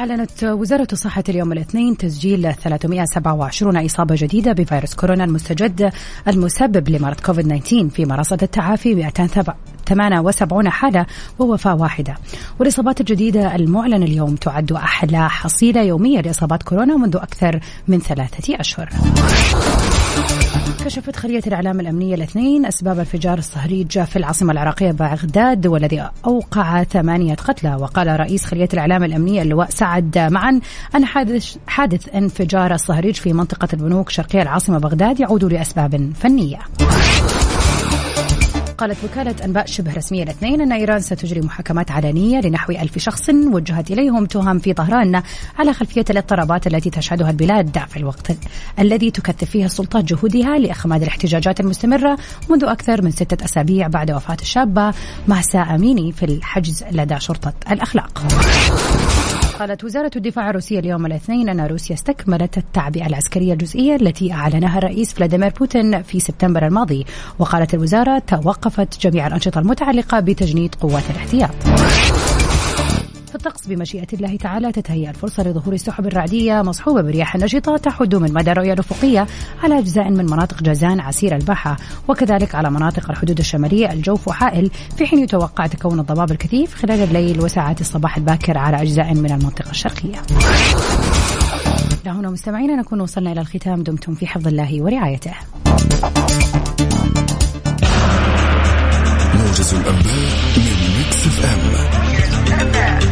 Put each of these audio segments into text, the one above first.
أعلنت وزارة الصحة اليوم الاثنين تسجيل 327 إصابة جديدة بفيروس كورونا المستجد المسبب لمرض كوفيد 19 في مرصد التعافي 278 حالة ووفاة واحدة. والإصابات الجديدة المعلن اليوم تعد أحلى حصيلة يومية لإصابات كورونا منذ أكثر من ثلاثة أشهر. كشفت خلية الإعلام الأمنية الاثنين أسباب انفجار الصهريج في العاصمة العراقية بغداد والذي أوقع ثمانية قتلى. وقال رئيس خلية الإعلام الأمنية اللواء سعد معا أن حادث, حادث انفجار الصهريج في منطقة البنوك شرقية العاصمة بغداد يعود لأسباب فنية. قالت وكالة أنباء شبه رسمية الاثنين أن إيران ستجري محاكمات علنية لنحو ألف شخص وجهت إليهم تهم في طهران على خلفية الاضطرابات التي تشهدها البلاد في الوقت الذي تكثف فيه السلطات جهودها لإخماد الاحتجاجات المستمرة منذ أكثر من ستة أسابيع بعد وفاة الشابة مهسا أميني في الحجز لدى شرطة الأخلاق. قالت وزارة الدفاع الروسية اليوم الاثنين أن روسيا استكملت التعبئة العسكرية الجزئية التي أعلنها الرئيس فلاديمير بوتين في سبتمبر الماضي وقالت الوزارة توقفت جميع الأنشطة المتعلقة بتجنيد قوات الاحتياط. الطقس بمشيئة الله تعالى. تتهيأ الفرصة لظهور السحب الرعدية مصحوبة برياح نشطة تحد من مدى الرؤية الأفقية على أجزاء من مناطق جازان عسير الباحة وكذلك على مناطق الحدود الشمالية الجوف وحائل في حين يتوقع تكون الضباب الكثيف خلال الليل وساعات الصباح الباكر على أجزاء من المنطقة الشرقية. لهنا مستمعينا نكون وصلنا إلى الختام. دمتم في حفظ الله ورعايته. موجز الأنباء من ميكس إف إم.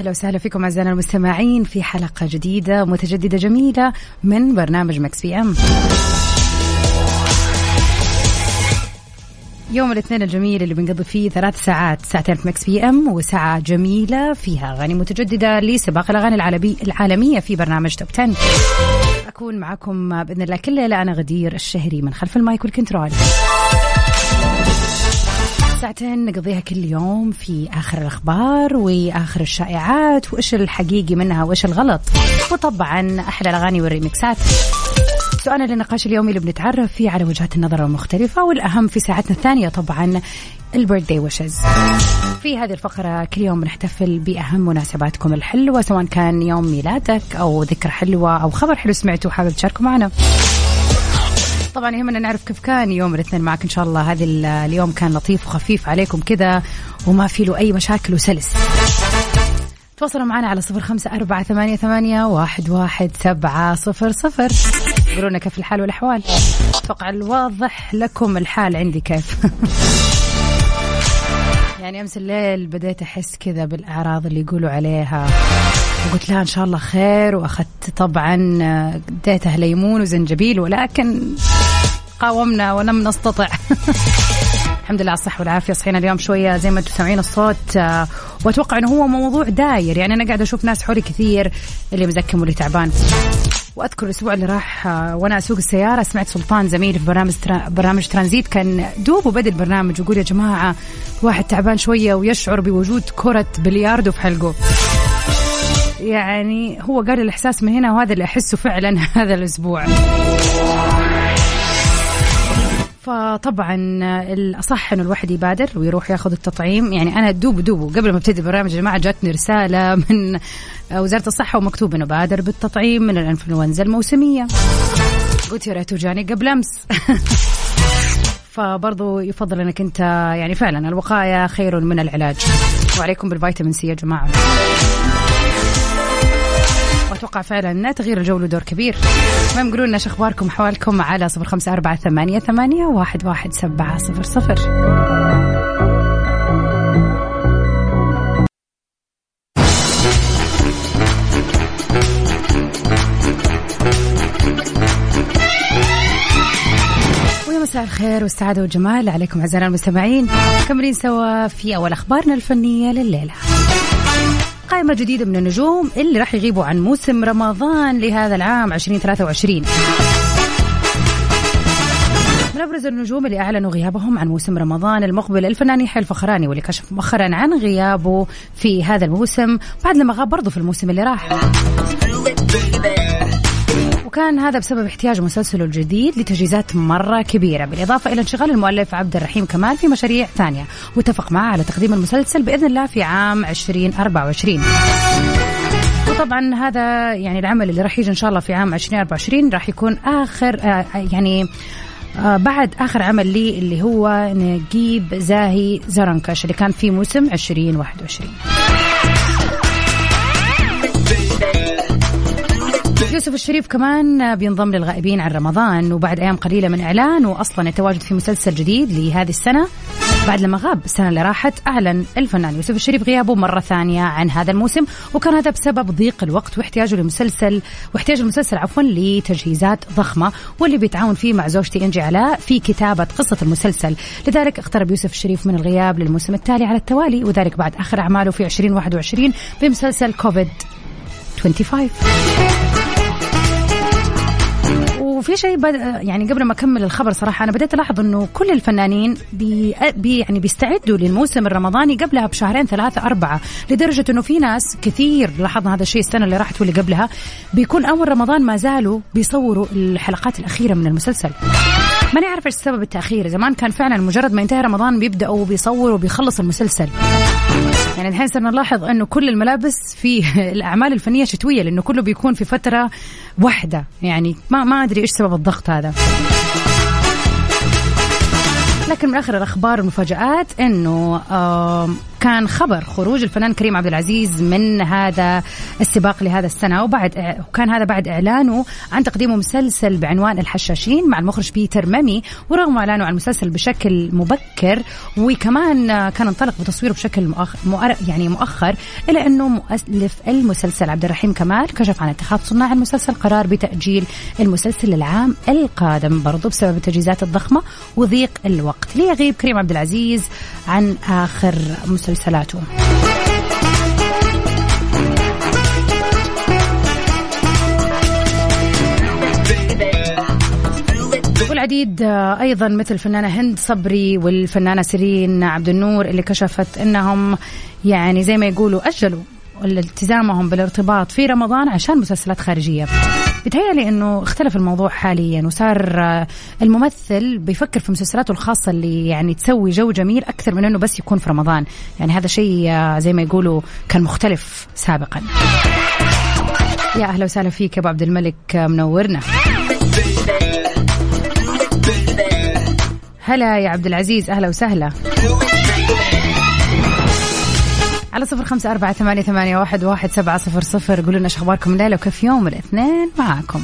أهلا وسهلا فيكم أعزائنا المستمعين في حلقة جديدة متجددة جميلة من برنامج مكس بي إم. يوم الاثنين الجميل اللي بنقضي فيه ثلاث ساعات ساعتين في مكس بي إم وساعة جميلة فيها أغاني متجددة لسباق الأغاني العالمي العالمية في برنامج توب 10 أكون معكم بإذن الله كل ليلة أنا غدير الشهري من خلف ال mic وال control ساعتين نقضيها كل يوم في آخر الأخبار وآخر الشائعات وإيش الحقيقي منها وإيش الغلط. وطبعا أحلى الأغاني والريمكسات سؤالنا للنقاش اليومي اللي بنتعرف فيه على وجهات النظر المختلفة والأهم في ساعتنا الثانية طبعا البيرثدي ويشز في هذه الفقرة كل يوم بنحتفل بأهم مناسباتكم الحلوة سواء كان يوم ميلادك أو ذكرى حلوة أو خبر حلو سمعته وحابب تشاركه معنا. طبعا يهمنا نعرف كيف كان يوم الاثنين معك. إن شاء الله هذا ال- اليوم كان لطيف وخفيف عليكم كذا وما في له أي مشاكل وسلس. تواصلوا معنا على صفر خمسة أربعة ثمانية, ثمانية واحد, واحد سبعة صفر صفر. قولوا لنا كيف الحال والأحوال. أتوقع الواضح لكم الحال عندي كيف. يعني أمس الليل بديت أحس كذا بالأعراض اللي يقولوا عليها. وقلت لها إن شاء الله خير. وأخذت طبعا اديتها ليمون وزنجبيل ولكن قاومنا ولم نستطع. الحمد لله على الصحة والعافية. صحينا اليوم شوية زي ما أنتم سامعين الصوت. وأتوقع إنه هو موضوع داير. يعني أنا قاعدة أشوف ناس حولي كثير اللي مزكم واللي تعبان. وأذكر الأسبوع اللي راح آه، وأنا أسوق السيارة سمعت سلطان زميلي في برنامج ترا... برنامج ترانزيت كان دوب وبدأ البرنامج ويقول يا جماعة واحد تعبان شوية ويشعر بوجود كرة بلياردو في حلقه. يعني هو قال الإحساس من هنا وهذا اللي أحسه فعلا هذا الأسبوع. فطبعا الأصح إنه الواحد يبادر ويروح ياخذ التطعيم. يعني أنا دوب دوب قبل ما ابتدي البرنامج يا جماعة جاتني رسالة من وزارة الصحة ومكتوب إنه بادر بالتطعيم من الإنفلونزا الموسمية. قلت يا ريت جاني قبل أمس. فبرضو يفضل إنك أنت يعني فعلا الوقاية خير من العلاج. وعليكم بالفيتامين سي يا جماعة. واتوقع فعلا تغيير الجو له دور كبير. المهم قولوا لنا اخباركم احوالكم على صفر خمسة أربعة ثمانية ثمانية واحد واحد سبعة صفر صفر. مساء الخير والسعادة والجمال عليكم أعزائنا المستمعين. مكملين سوا في أول أخبارنا الفنية لليلة. قائمة جديدة من النجوم اللي راح يغيبوا عن موسم رمضان لهذا العام 2023 من أبرز النجوم اللي أعلنوا غيابهم عن موسم رمضان المقبل الفنان يحيى الفخراني واللي كشف مؤخرا عن غيابه في هذا الموسم بعد لما غاب برضه في الموسم اللي راح. وكان هذا بسبب احتياج مسلسله الجديد لتجهيزات مرة كبيرة بالإضافة إلى انشغال المؤلف عبد الرحيم كمال في مشاريع ثانية واتفق معه على تقديم المسلسل بإذن الله في عام 2024 وطبعا هذا يعني العمل اللي راح يجي إن شاء الله في عام 2024 راح يكون آخر آه يعني آه بعد آخر عمل لي اللي هو نجيب زاهي زرنكش اللي كان في موسم 2021 يوسف الشريف كمان بينضم للغائبين عن رمضان وبعد أيام قليلة من اعلانه أصلا التواجد في مسلسل جديد لهذه السنة. بعد لما غاب السنة اللي راحت أعلن الفنان يوسف الشريف غيابه مرة ثانية عن هذا الموسم. وكان هذا بسبب ضيق الوقت واحتياجه لمسلسل واحتياج المسلسل عفوا لتجهيزات ضخمة. واللي بيتعاون فيه مع زوجتي إنجي علاء في كتابة قصة المسلسل. لذلك اقترب يوسف الشريف من الغياب للموسم التالي على التوالي وذلك بعد آخر أعماله في 2021 بمسلسل كوفيد 25 وفي شيء بد... يعني قبل ما أكمل الخبر صراحة أنا بديت ألاحظ إنه كل الفنانين بي... بي يعني بيستعدوا للموسم الرمضاني قبلها بشهرين ثلاثة أربعة لدرجة إنه في ناس كثير لاحظنا هذا الشيء السنة اللي راحت واللي قبلها بيكون أول رمضان ما زالوا بيصوروا الحلقات الأخيرة من المسلسل. ماني عارفه إيش سبب التأخير زمان كان فعلا مجرد ما ينتهي رمضان بيبدأوا بيصوروا وبيخلص المسلسل. يعني الحين صرنا نلاحظ إنه كل الملابس في الأعمال الفنية شتوية لأنه كله بيكون في فترة واحدة. يعني ما ما أدري إيش سبب الضغط هذا. لكن من آخر الأخبار والمفاجآت إنه كان خبر خروج الفنان كريم عبد العزيز من هذا السباق لهذا السنة وبعد وكان هذا بعد إعلانه عن تقديمه مسلسل بعنوان الحشاشين مع المخرج بيتر مامي ورغم إعلانه عن المسلسل بشكل مبكر وكمان كان انطلق بتصويره بشكل مؤخر يعني مؤخر الا إنه مؤلف المسلسل عبد الرحيم كمال كشف عن اتخاذ صناع المسلسل قرار بتأجيل المسلسل للعام القادم برضه بسبب التجهيزات الضخمة وضيق الوقت. ليغيب كريم عبد العزيز عن آخر مسلسلاته. والعديد أيضا مثل الفنانة هند صبري والفنانة سيرين عبد النور اللي كشفت إنهم يعني زي ما يقولوا أجلوا التزامهم بالارتباط في رمضان عشان مسلسلات خارجية. بتهيألي إنه اختلف الموضوع حاليا وصار الممثل بيفكر في مسلسلاته الخاصة اللي يعني تسوي جو جميل أكثر من إنه بس يكون في رمضان. يعني هذا شيء زي ما يقولوا كان مختلف سابقا. يا أهلا وسهلا فيك يا أبو عبد الملك منورنا. هلا يا عبد العزيز أهلا وسهلا. على صفر خمسة أربعة ثمانية, ثمانية واحد, واحد سبعة صفر صفر. قولوا لنا إيش أخباركم الليلة وكيف يوم الاثنين معاكم.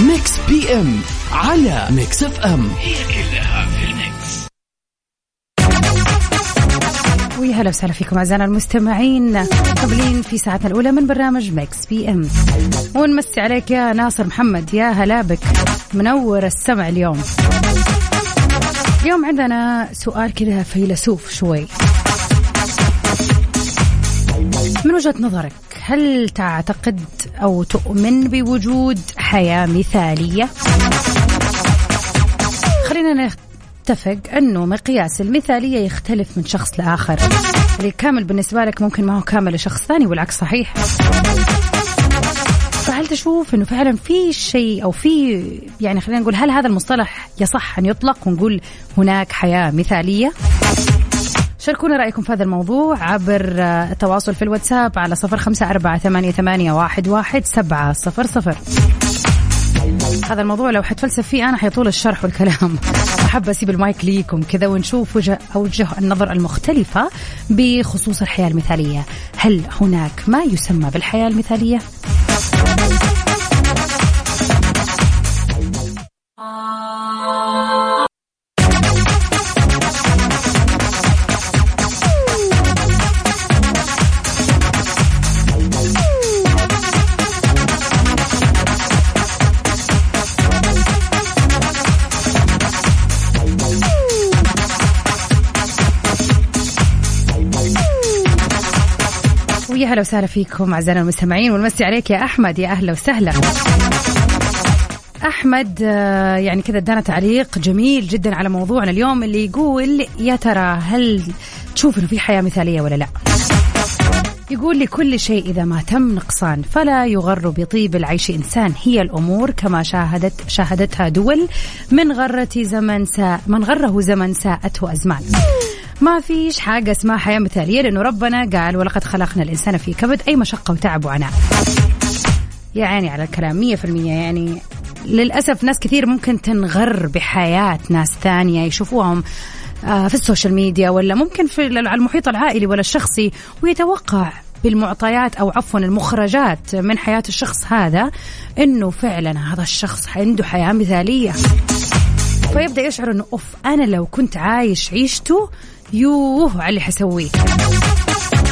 ميكس بي إم على ميكس إف إم. هي كلها في الميكس ويا هلا وسهلا فيكم أعزائنا المستمعين. مقبلين في ساعتنا الأولى من برنامج ميكس بي إم. ونمسي عليك يا ناصر محمد يا هلا بك. منور السمع اليوم. اليوم عندنا سؤال كذا فيلسوف شوي. من وجهة نظرك هل تعتقد أو تؤمن بوجود حياة مثالية؟ خلينا نتفق أنه مقياس المثالية يختلف من شخص لآخر. اللي كامل بالنسبة لك ممكن ما هو كامل لشخص ثاني والعكس صحيح. فهل تشوف إنه فعلا في شيء أو في يعني خلينا نقول هل هذا المصطلح يصح أن يطلق ونقول هناك حياة مثالية؟ شاركونا رأيكم في هذا الموضوع عبر التواصل في الواتساب على صفر خمسة أربعة ثمانية, واحد سبعة صفر صفر هذا الموضوع لو حتفلسف فيه أنا حيطول الشرح والكلام أحب أسيب المايك ليكم كذا ونشوف وجه أوجه النظر المختلفة بخصوص الحياة المثالية هل هناك ما يسمى بالحياة المثالية؟ ويا هلا وسهلا فيكم أعزائنا المستمعين ونمسي عليك يا أحمد يا أهلا وسهلا. أحمد آه، يعني كذا ادانا تعليق جميل جدا على موضوعنا اليوم اللي يقول يا ترى هل تشوف إنه في حياة مثالية ولا لا؟ يقول لكل شيء إذا ما تم نقصان فلا يغر بطيب العيش إنسان. هي الأمور كما شاهدت شاهدتها دول من غرة زمن ساء من غره زمن ساءته أزمان ما فيش حاجة اسمها حياة مثالية لأنه ربنا قال ولقد خلقنا الإنسان في كبد أي مشقة وتعب وعناء. يا عيني على الكلام مية في المية يعني للأسف ناس كثير ممكن تنغر بحياة ناس ثانية يشوفوهم آه، في السوشيال ميديا ولا ممكن في المحيط العائلي ولا الشخصي ويتوقع بالمعطيات أو عفوا المخرجات من حياة الشخص هذا إنه فعلا هذا الشخص عنده حياة مثالية. فيبدأ يشعر إنه أوف أنا لو كنت عايش عيشته يوه على اللي حسويه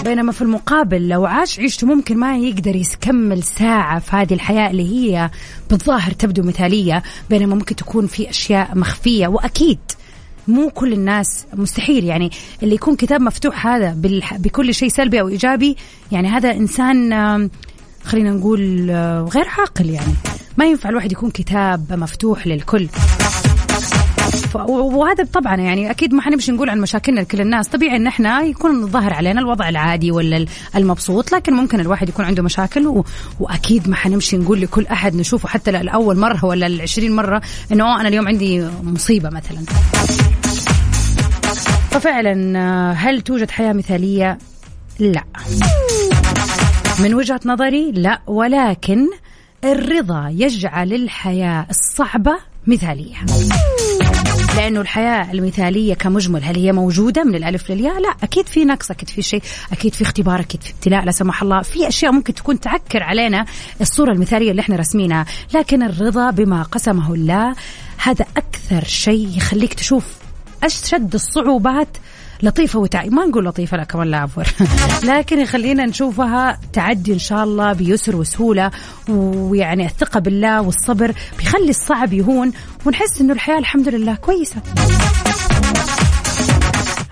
بينما في المقابل لو عاش عيشته ممكن ما يقدر يكمل ساعة في هذه الحياة اللي هي بالظاهر تبدو مثالية بينما ممكن تكون في أشياء مخفية وأكيد مو كل الناس مستحيل. يعني اللي يكون كتاب مفتوح هذا بكل شيء سلبي أو إيجابي يعني هذا إنسان خلينا نقول غير عاقل يعني. ما ينفع الواحد يكون كتاب مفتوح للكل. وهذا طبعا يعني أكيد ما حنمشي نقول عن مشاكلنا لكل الناس. طبيعي إن إحنا يكون الظاهر علينا الوضع العادي ولا المبسوط لكن ممكن الواحد يكون عنده مشاكل و... وأكيد ما حنمشي نقول لكل أحد نشوفه حتى لأول مرة ولا العشرين مرة إنه أنا اليوم عندي مصيبة مثلا. ففعلا هل توجد حياة مثالية؟ لا. من وجهة نظري لا ولكن الرضا يجعل الحياة الصعبة مثالية. لأنه الحياة المثالية كمجمل هل هي موجودة من الألف للياء؟ لا أكيد في نقص أكيد في شيء أكيد في اختبار أكيد في ابتلاء لا سمح الله في أشياء ممكن تكون تعكر علينا الصورة المثالية اللي إحنا رسمينها لكن الرضا بما قسمه الله هذا أكثر شيء يخليك تشوف أشد الصعوبات لطيفة وتع... ما نقول لطيفة لا كمان لا عفوا لكن يخلينا نشوفها تعدي إن شاء الله بيسر وسهولة ويعني الثقة بالله والصبر بيخلي الصعب يهون ونحس إنه الحياة الحمد لله كويسة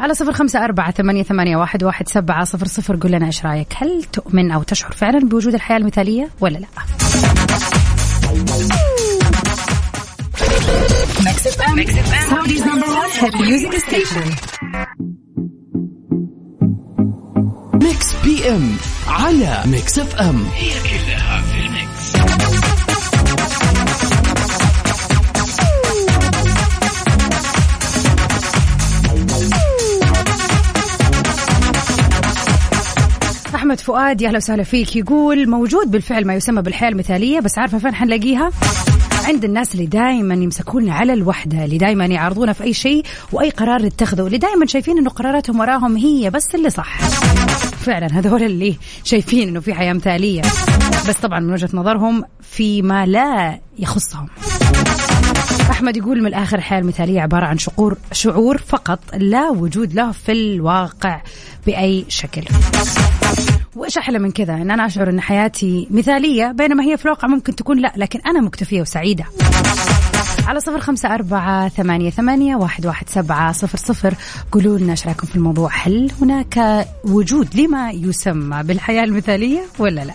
على صفر خمسة أربعة ثمانية, ثمانية واحد, واحد سبعة صفر صفر قل لنا إيش رأيك هل تؤمن أو تشعر فعلا بوجود الحياة المثالية ولا لا. Mix FM. Saudi's number one hit music station. PM على Mix FM هي كلها في ال mix. أحمد فؤاد يا أهلا وسهلا فيك. يقول موجود بالفعل ما يسمى بالحياة المثالية بس عارفه فين حنلاقيها؟ عند الناس اللي دائما يمسكونا على الوحدة اللي دائما يعارضونا في أي شيء وأي قرار يتخذوا اللي دائما شايفين إنه قراراتهم وراهم هي بس اللي صح. فعلا هذول اللي شايفين إنه في حياة مثالية. بس طبعا من وجهة نظرهم فيما لا يخصهم. أحمد يقول من الآخر الحياة المثاليه عبارة عن شعور شعور فقط لا وجود له في الواقع بأي شكل. وإيش أحلى من كذا؟ إن أنا أشعر إن حياتي مثالية بينما هي في الواقع ممكن تكون لا لكن أنا مكتفية وسعيدة. على صفر خمسة أربعة ثمانية, ثمانية واحد, واحد سبعة صفر صفر. قولوا لنا إيش رأيكم في الموضوع؟ هل هناك وجود لما يسمى بالحياة المثالية ولا لا؟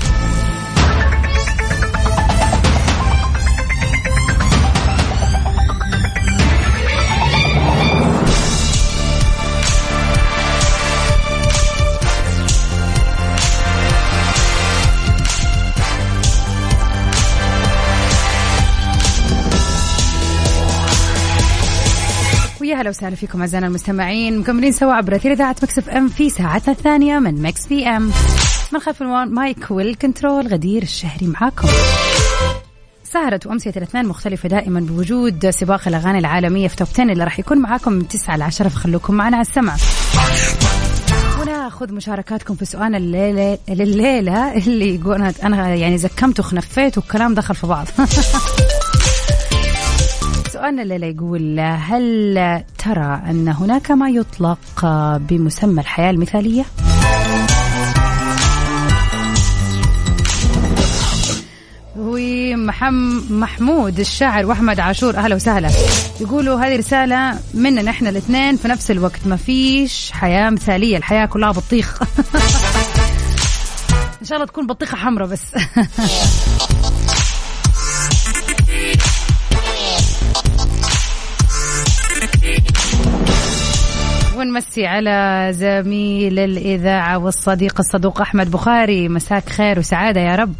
ويا هلا وسهلا فيكم أعزائنا المستمعين. مكملين سوا عبر أثير إذاعة Mix FM في ساعتنا الثانية من Mix PM. من خلف ال mic وال control غدير الشهري معاكم. سهرة وأمسية الاثنين مختلفة دائما بوجود سباق الأغاني العالمية في top 10 اللي راح يكون معاكم من 9 ل 10 فخلوكم معنا على السمع. وناخذ مشاركاتكم في سؤال الليلة الليلة اللي يقول أنا يعني زكمت وخنفيت والكلام دخل في بعض. سؤالنا الليلة يقول هل ترى أن هناك ما يطلق بمسمى الحياة المثالية؟ ومحمود الشاعر وأحمد عاشور أهلا وسهلا. يقولوا هذه رسالة مننا إحنا الاثنين في نفس الوقت. ما فيش حياة مثالية الحياة كلها بطيخ. إن شاء الله تكون بطيخة حمراء بس. ونمسي على زميل الإذاعة والصديق الصدوق أحمد بخاري. مساك خير وسعادة يا رب.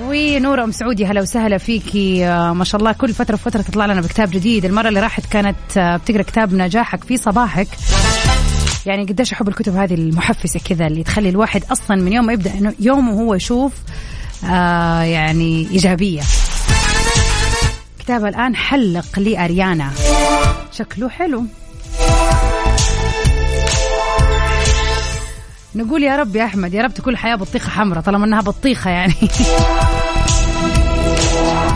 ونورة أم سعودي هلا وسهلا فيكي. آه، ما شاء الله كل فترة وفترة تطلع لنا بكتاب جديد. المرة اللي راحت كانت آه، بتقرأ كتاب نجاحك في صباحك. يعني قديش أحب الكتب هذه المحفزة كذا اللي تخلي الواحد أصلا من يوم ما إنه يومه هو يشوف آه يعني إيجابية. كتاب الآن حلق لأريانا. شكله حلو. نقول يا رب يا أحمد يا رب تكون الحياة بطيخة حمراء طالما إنها بطيخة يعني.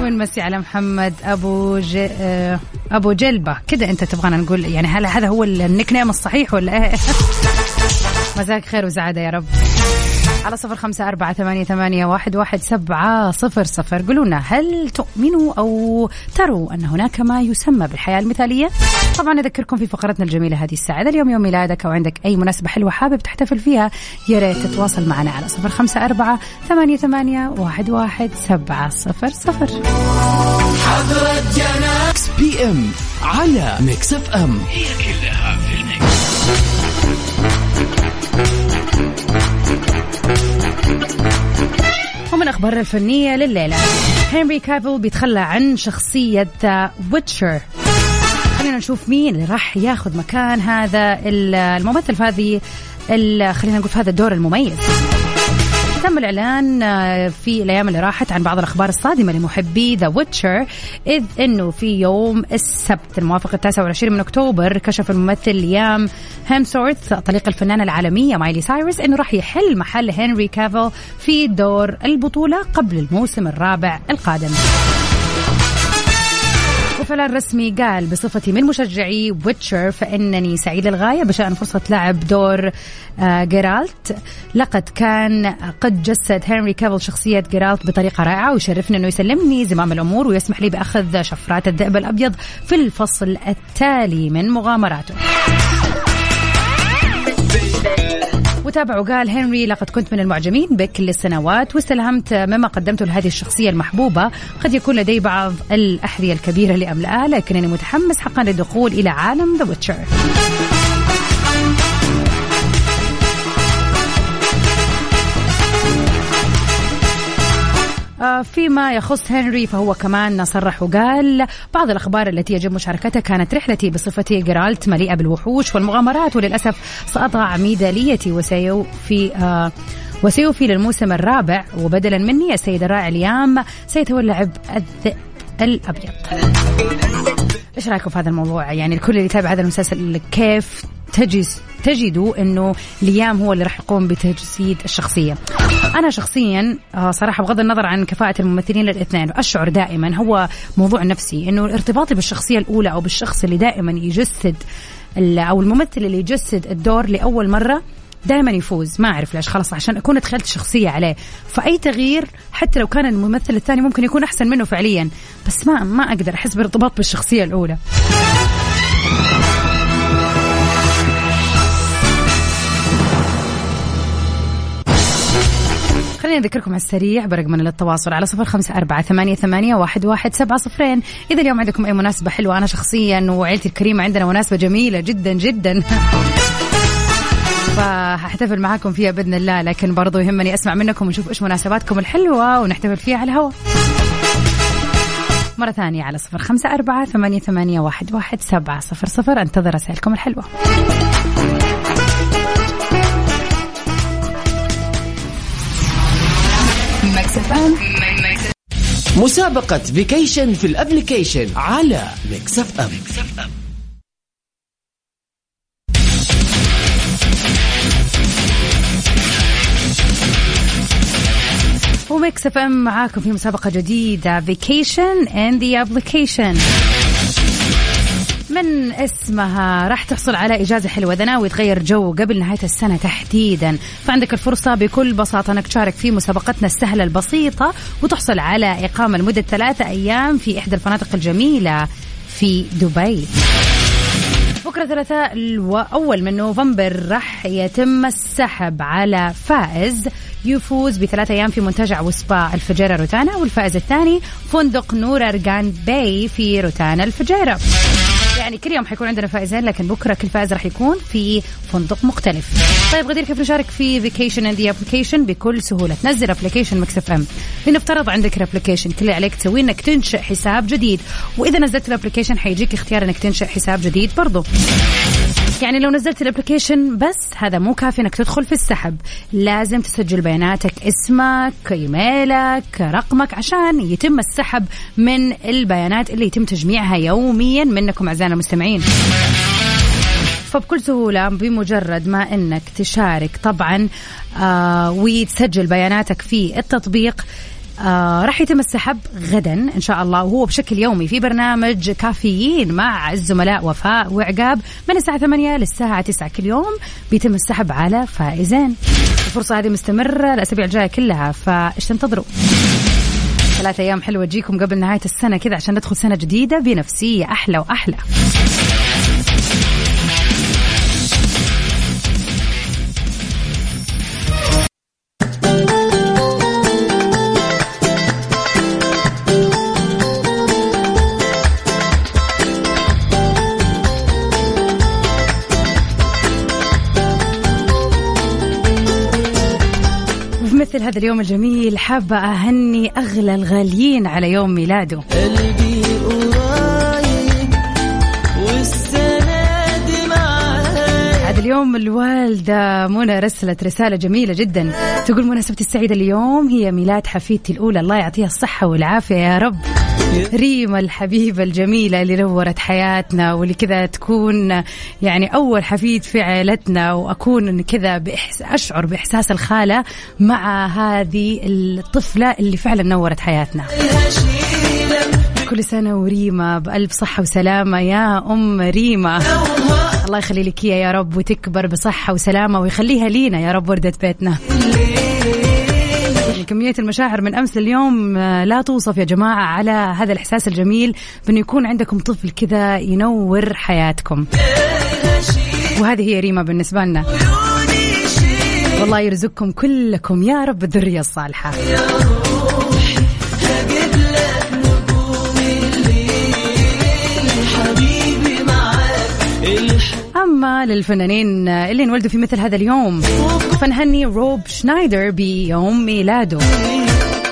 ونمسي على محمد؟ أبو ج... آه، أبو جلبة. كذا أنت تبغانا نقول يعني هل هذا هو النيك نيم الصحيح ولا إيه؟ مساك خير وسعادة يا رب. على صفر خمسة أربعة ثمانية, ثمانية واحد, واحد سبعة صفر صفر. قولوا لنا هل تؤمنوا أو تروا أن هناك ما يسمى بالحياة المثالية؟ طبعا أذكركم في فقرتنا الجميلة هذه الساعة اليوم يوم ميلادك أو عندك أي مناسبة حلوة حابب تحتفل فيها يا ريت تتواصل معنا على صفر خمسة أربعة ثمانية, ثمانية واحد, واحد سبعة صفر صفر. Mix PM على Mix FM هي كلها في ال mix. ومن أخبار الفنية لليلة. هنري كافل بيتخلى عن شخصية Witcher خلينا نشوف مين اللي راح ياخذ مكان هذا الممثل في هذه خلينا نقول في هذا الدور المميز. تم الإعلان آه، في الأيام اللي راحت عن بعض الأخبار الصادمة لمحبي The Witcher إذ أنه في يوم السبت الموافق التاسع والعشرين من أكتوبر كشف الممثل ليام هيمسورث طليق الفنانة العالمية مايلي سايرس أنه راح يحل محل هنري كافل في دور البطولة قبل الموسم الرابع القادم. وفلان رسمي قال بصفتي من مشجعي ويتشر فإنني سعيد للغاية بشأن فرصة لعب دور آه، جيرالت. لقد كان قد جسد هنري كافل شخصية جيرالت بطريقة رائعة ويشرفني أنه يسلمني زمام الأمور ويسمح لي بأخذ شفرات الذئب الأبيض في الفصل التالي من مغامراته. وتابع وقال هنري لقد كنت من المعجبين بك للسنوات واستلهمت مما قدمته لهذه الشخصية المحبوبة. قد يكون لدي بعض الأحذية الكبيرة لأملأها لكنني متحمس حقا للدخول إلى عالم The Witcher فيما يخص هنري فهو كمان صرح وقال بعض الأخبار التي يجب مشاركتها كانت رحلتي بصفتي جرالت مليئة بالوحوش والمغامرات وللأسف سأضع ميداليتي وسيوفي آه وسيوفي للموسم الرابع وبدلا مني السيد الرائع ليام سيتولى عبء الذئب الأبيض. إيش رأيكم في هذا الموضوع؟ يعني الكل اللي يتابع هذا المسلسل كيف تجز تجدوا إنه ليام هو اللي راح يقوم بتجسيد الشخصية. أنا شخصيا آه، صراحة بغض النظر عن كفاءة الممثلين الاثنين أشعر دائما هو موضوع نفسي إنه ارتباطي بالشخصية الأولى أو بالشخص اللي دائما يجسد أو الممثل اللي يجسد الدور لأول مرة دائما يفوز. ما أعرف ليش خلاص عشان أكون ادخلت شخصية عليه. فأي تغيير حتى لو كان الممثل الثاني ممكن يكون أحسن منه فعليا. بس ما ما أقدر أحس بارتباط بالشخصية الأولى. خليني أذكركم على السريع برقمنا للتواصل على صفر خمسة أربعة ثمانية, ثمانية واحد, واحد سبعة صفرين. إذا اليوم عندكم أي مناسبة حلوة أنا شخصيا وعيلتي الكريمة عندنا مناسبة جميلة جدا جدا. فهحتفل معاكم فيها بإذن الله لكن برضو يهمني أسمع منكم ونشوف إيش مناسباتكم الحلوة ونحتفل فيها على الهواء. مرة ثانية على صفر خمسة أربعة ثمانية, ثمانية واحد, واحد سبعة صفر صفر أنتظر رسائلكم الحلوة. مسابقة vacation في ال application على Mix FM و Mix Mix FM معاكم في مسابقة جديدة vacation in the application من اسمها راح تحصل على إجازة حلوة. إذا ناوي تغير جو قبل نهاية السنة تحديدا فعندك الفرصة بكل بساطة أنك تشارك في مسابقتنا السهلة البسيطة وتحصل على إقامة لمدة ثلاثة أيام في إحدى الفنادق الجميلة في دبي. بكرة ثلاثاء الأول من نوفمبر راح يتم السحب على فائز يفوز بثلاثة أيام في منتجع وسبا الفجيرة روتانا والفائز الثاني فندق نور أرجان by في روتانا الفجيرة. يعني كل يوم حيكون عندنا فائزين لكن بكرة كل فائز راح يكون في فندق مختلف. طيب غدير كيف نشارك في vacation in application بكل سهولة، تنزل application Mix FM. لنفترض عندك ال application كل اللي عليك تسويه إنك تنشئ حساب جديد، وإذا نزلت ال application حيجيك اختيار إنك تنشئ حساب جديد برضو. يعني لو نزلت ال application بس هذا مو كافي إنك تدخل في السحب لازم تسجل بياناتك اسمك إيميلك رقمك عشان يتم السحب من البيانات اللي يتم تجميعها يوميا منكم اعزائنا المستمعين فبكل سهولة بمجرد ما إنك تشارك طبعا آه وتسجل بياناتك في التطبيق آه راح يتم السحب غدا إن شاء الله وهو بشكل يومي في برنامج كافيين مع الزملاء وفاء وعقاب من الساعة 8 للساعة 9 كل يوم بيتم السحب على فائزين. الفرصة هذه مستمرة الأسابيع الجاية كلها فايش تنتظروا ثلاثة أيام حلوة تجيكم قبل نهاية السنة كذا عشان ندخل سنة جديدة بنفسية أحلى وأحلى. هذا اليوم الجميل حابة أهني أغلى الغاليين على يوم ميلاده. اليوم الوالدة منى رسلت رسالة جميلة جدا. تقول مناسبتي السعيدة اليوم هي ميلاد حفيدتي الأولى. الله يعطيها الصحة والعافية يا رب. ريما الحبيبة الجميلة اللي نورت حياتنا واللي كذا تكون يعني أول حفيد في عائلتنا وأكون كذا بإحس... أشعر بإحساس الخالة مع هذه الطفلة اللي فعلا نورت حياتنا. كل سنة وريما بألف صحة وسلامة يا أم ريما الله يخلي لك يا رب وتكبر بصحة وسلامة ويخليها لينا يا رب وردة بيتنا. يعني كمية المشاعر من أمس لليوم آه، لا توصف يا جماعة على هذا الإحساس الجميل بأنه يكون عندكم طفل كذا ينور حياتكم. وهذه هي ريما بالنسبة لنا. والله يرزقكم كلكم يا رب الذرية الصالحة. أما للفنانين اللي انولدوا في مثل هذا اليوم. فنهني روب شنايدر بيوم ميلاده.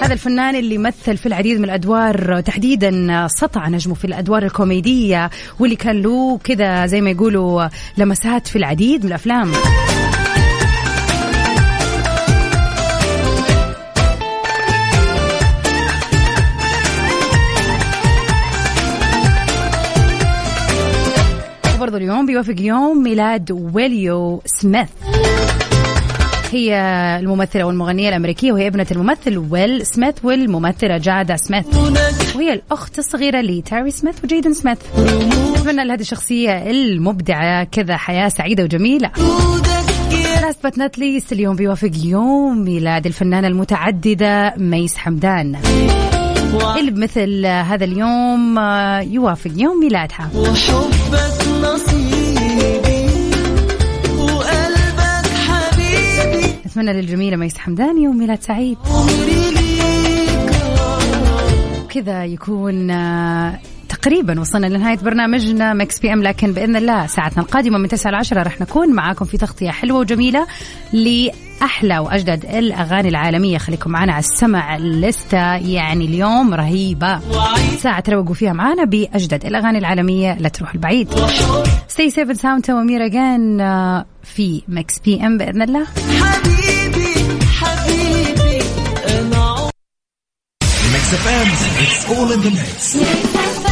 هذا الفنان اللي مثل في العديد من الأدوار تحديدا سطع نجمه في الأدوار الكوميدية واللي كان له كذا زي ما يقولوا لمسات في العديد من الأفلام. وبرضه اليوم بيوافق يوم ميلاد ويليو سميث. هي الممثلة والمغنية الأمريكية وهي ابنة الممثل ويل سميث والممثلة جادا سميث. وهي الأخت الصغيرة لتاري سميث وجيدن سميث. نتمنى لهذه الشخصية المبدعة كذا حياة سعيدة وجميلة. Last but not least اليوم بيوافق يوم ميلاد الفنانة المتعددة ميس حمدان. اللي بمثل هذا اليوم آه، يوافق يوم ميلادها. وحبك نتمنى للجميلة ميس حمدان يوم ميلاد سعيد. كذا يكون آه، تقريبا وصلنا لنهاية برنامجنا Mix PM لكن بإذن الله ساعتنا القادمة من 9 ل 10 رح نكون معاكم في تغطية حلوة وجميلة لأحلى وأجدد الأغاني العالمية. خليكم معنا على السمع اللستة يعني اليوم رهيبة. ساعة تروقوا فيها معانا بأجدد الأغاني العالمية. لا تروح البعيد. stay safe and sound tomorrow again في Mix PM بإذن الله. حبيبي حبيبي أنا Mix FM, it's all in the mix.